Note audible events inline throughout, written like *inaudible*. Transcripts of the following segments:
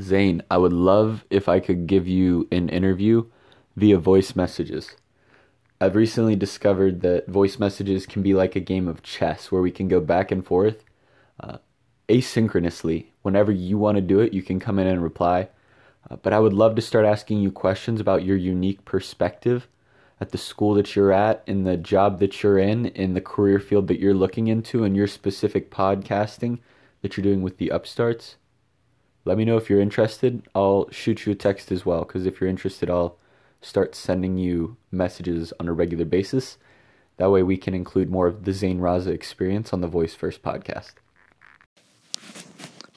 Zane, I would love if I could give you an interview via voice messages. I've recently discovered that voice messages can be like a game of chess where we can go back and forth uh, asynchronously. Whenever you want to do it, you can come in and reply. Uh, but I would love to start asking you questions about your unique perspective at the school that you're at, in the job that you're in, in the career field that you're looking into, and your specific podcasting that you're doing with the upstarts. Let me know if you're interested. I'll shoot you a text as well, because if you're interested, I'll start sending you messages on a regular basis. That way, we can include more of the Zane Raza experience on the Voice First podcast.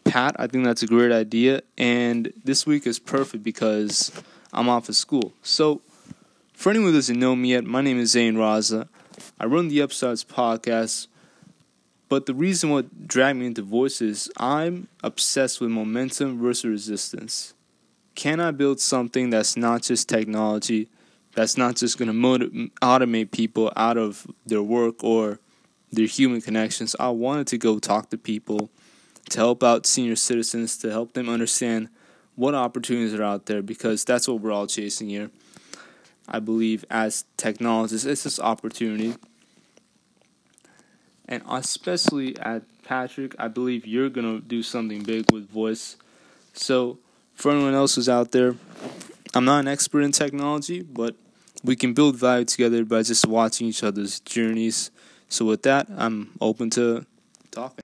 Pat, I think that's a great idea. And this week is perfect because I'm off of school. So, for anyone who doesn't know me yet, my name is Zane Raza. I run the Upstarts podcast. But the reason what dragged me into voice is I'm obsessed with momentum versus resistance. Can I build something that's not just technology, that's not just going to motiv- automate people out of their work or their human connections? I wanted to go talk to people to help out senior citizens, to help them understand what opportunities are out there because that's what we're all chasing here. I believe as technologists, it's this opportunity. And especially at Patrick, I believe you're to do something big with voice. So, for anyone else who's out there, I'm not an expert in technology, but we can build value together by just watching each other's journeys. So, with that, I'm open to talking.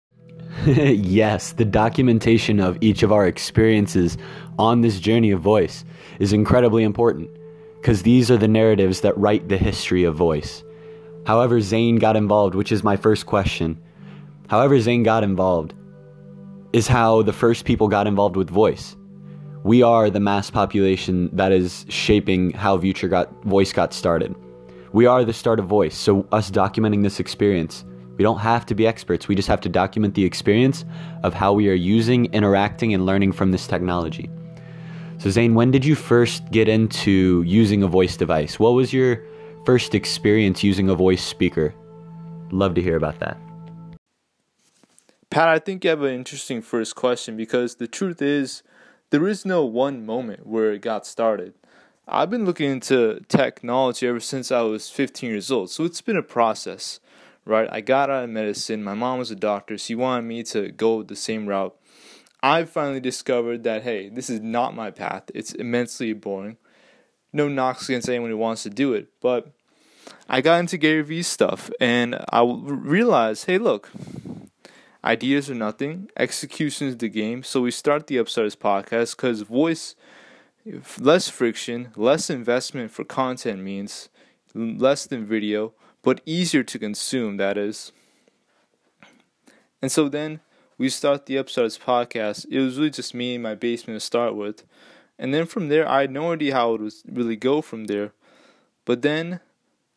*laughs* yes, the documentation of each of our experiences on this journey of voice is incredibly important because these are the narratives that write the history of voice. However, Zane got involved, which is my first question. However, Zane got involved is how the first people got involved with voice. We are the mass population that is shaping how future got voice got started. We are the start of voice, so us documenting this experience we don't have to be experts. We just have to document the experience of how we are using, interacting, and learning from this technology. So, Zane, when did you first get into using a voice device? What was your first experience using a voice speaker? Love to hear about that. Pat, I think you have an interesting first question because the truth is, there is no one moment where it got started. I've been looking into technology ever since I was 15 years old, so it's been a process right? I got out of medicine. My mom was a doctor. She wanted me to go the same route. I finally discovered that, hey, this is not my path. It's immensely boring. No knocks against anyone who wants to do it. But I got into Gary Vee's stuff and I realized, hey, look, ideas are nothing, execution is the game. So we start the Upstarts podcast because voice, less friction, less investment for content means less than video but easier to consume, that is. And so then we start the Upstarts podcast. It was really just me in my basement to start with. And then from there, I had no idea how it would really go from there. But then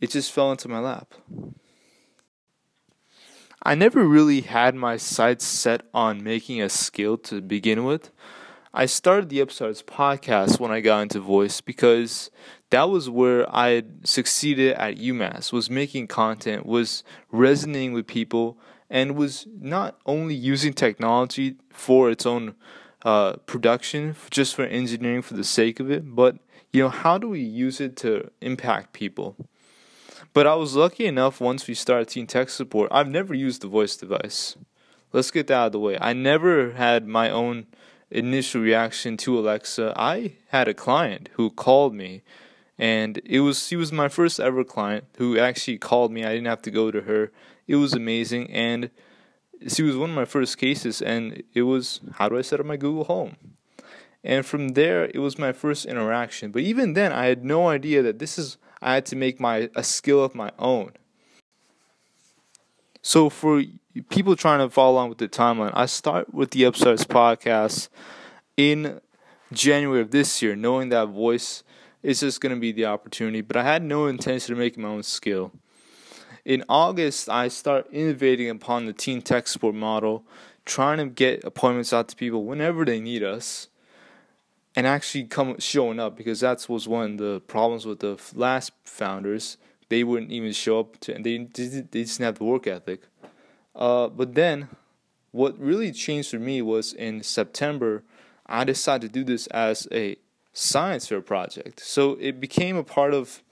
it just fell into my lap. I never really had my sights set on making a skill to begin with. I started the Upstarts podcast when I got into voice because that was where I had succeeded at UMass, was making content, was resonating with people, and was not only using technology for its own uh, production, just for engineering for the sake of it, but you know, how do we use it to impact people? But I was lucky enough once we started Teen Tech Support, I've never used the voice device. Let's get that out of the way. I never had my own initial reaction to Alexa. I had a client who called me and it was she was my first ever client who actually called me. I didn't have to go to her. It was amazing, and she was one of my first cases. And it was how do I set up my Google Home? And from there, it was my first interaction. But even then, I had no idea that this is I had to make my a skill of my own. So for people trying to follow along with the timeline, I start with the Upstarts podcast in January of this year, knowing that voice is just going to be the opportunity. But I had no intention of making my own skill. In August, I start innovating upon the teen tech support model, trying to get appointments out to people whenever they need us, and actually come showing up because that was one of the problems with the last founders. They wouldn't even show up, to, and they they didn't have the work ethic. Uh, but then, what really changed for me was in September. I decided to do this as a science fair project. So it became a part of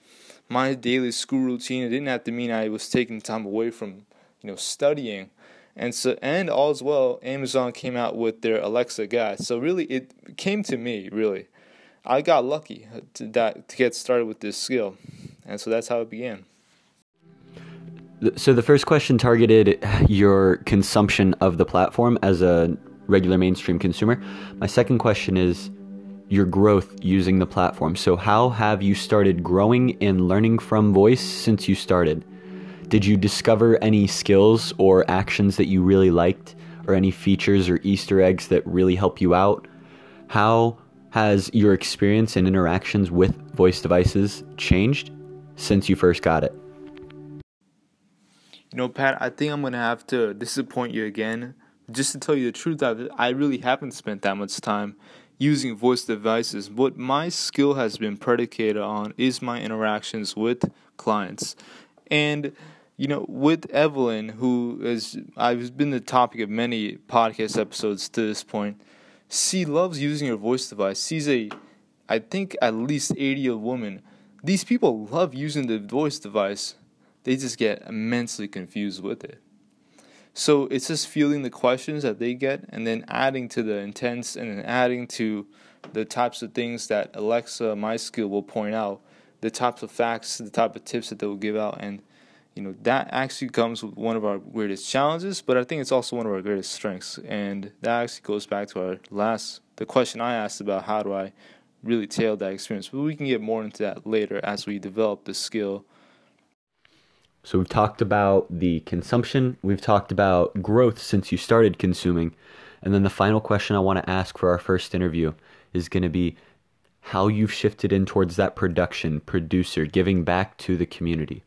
my daily school routine. It didn't have to mean I was taking time away from, you know, studying. And so and all as well, Amazon came out with their Alexa guide. So really it came to me, really. I got lucky to that to get started with this skill. And so that's how it began. So the first question targeted your consumption of the platform as a regular mainstream consumer. My second question is your growth using the platform. So, how have you started growing and learning from voice since you started? Did you discover any skills or actions that you really liked, or any features or Easter eggs that really help you out? How has your experience and interactions with voice devices changed since you first got it? You know, Pat, I think I'm going to have to disappoint you again. Just to tell you the truth, I really haven't spent that much time using voice devices. What my skill has been predicated on is my interactions with clients. And you know, with Evelyn, who is I've been the topic of many podcast episodes to this point, she loves using her voice device. She's a I think at least 80 year old woman. These people love using the voice device. They just get immensely confused with it. So it's just fielding the questions that they get and then adding to the intents and then adding to the types of things that Alexa, my skill, will point out, the types of facts, the type of tips that they will give out. And, you know, that actually comes with one of our greatest challenges, but I think it's also one of our greatest strengths. And that actually goes back to our last, the question I asked about how do I really tailor that experience. But we can get more into that later as we develop the skill so we've talked about the consumption, we've talked about growth since you started consuming. And then the final question I want to ask for our first interview is going to be how you've shifted in towards that production, producer, giving back to the community.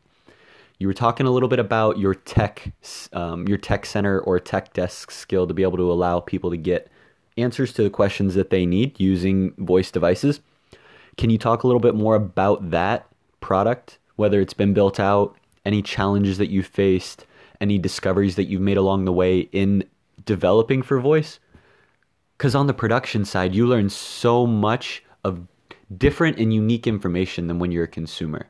You were talking a little bit about your tech, um, your tech center or tech desk skill to be able to allow people to get answers to the questions that they need using voice devices. Can you talk a little bit more about that product, whether it's been built out, any challenges that you faced, any discoveries that you've made along the way in developing for voice? Because on the production side, you learn so much of different and unique information than when you're a consumer.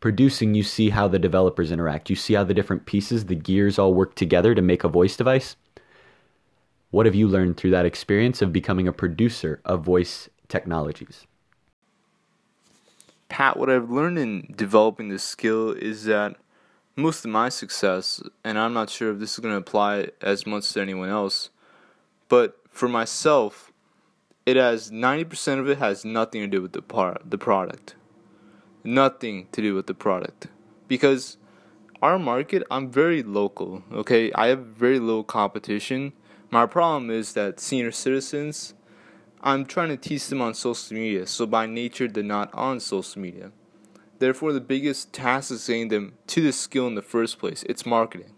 Producing, you see how the developers interact. You see how the different pieces, the gears all work together to make a voice device. What have you learned through that experience of becoming a producer of voice technologies? Pat, what I've learned in developing this skill is that most of my success, and I'm not sure if this is going to apply as much to anyone else, but for myself, it has 90% of it has nothing to do with the par- the product. Nothing to do with the product. Because our market, I'm very local, okay? I have very little competition. My problem is that senior citizens I'm trying to teach them on social media, so by nature they're not on social media. Therefore, the biggest task is getting them to the skill in the first place. It's marketing.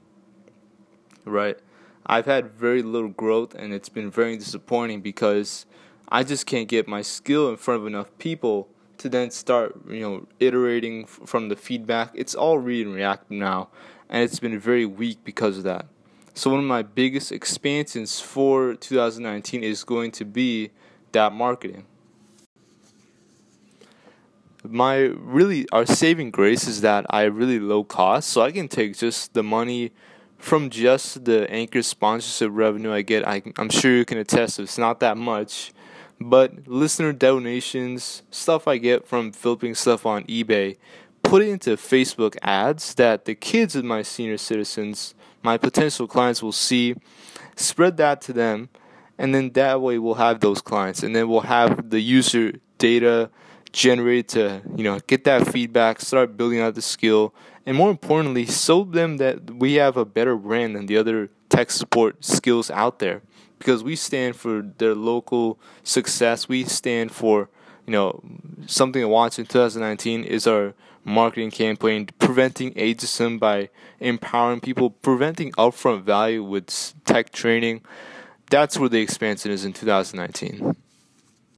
Right? I've had very little growth and it's been very disappointing because I just can't get my skill in front of enough people to then start, you know, iterating from the feedback. It's all read and react now, and it's been very weak because of that. So one of my biggest expansions for 2019 is going to be that marketing. My really our saving grace is that I really low cost, so I can take just the money from just the anchor sponsorship revenue I get. I, I'm sure you can attest it's not that much, but listener donations, stuff I get from flipping stuff on eBay, put it into Facebook ads that the kids of my senior citizens, my potential clients will see, spread that to them, and then that way we'll have those clients and then we'll have the user data generated to you know get that feedback start building out the skill and more importantly show them that we have a better brand than the other tech support skills out there because we stand for their local success we stand for you know something watch in 2019 is our marketing campaign preventing ageism by empowering people preventing upfront value with tech training that's where the expansion is in 2019.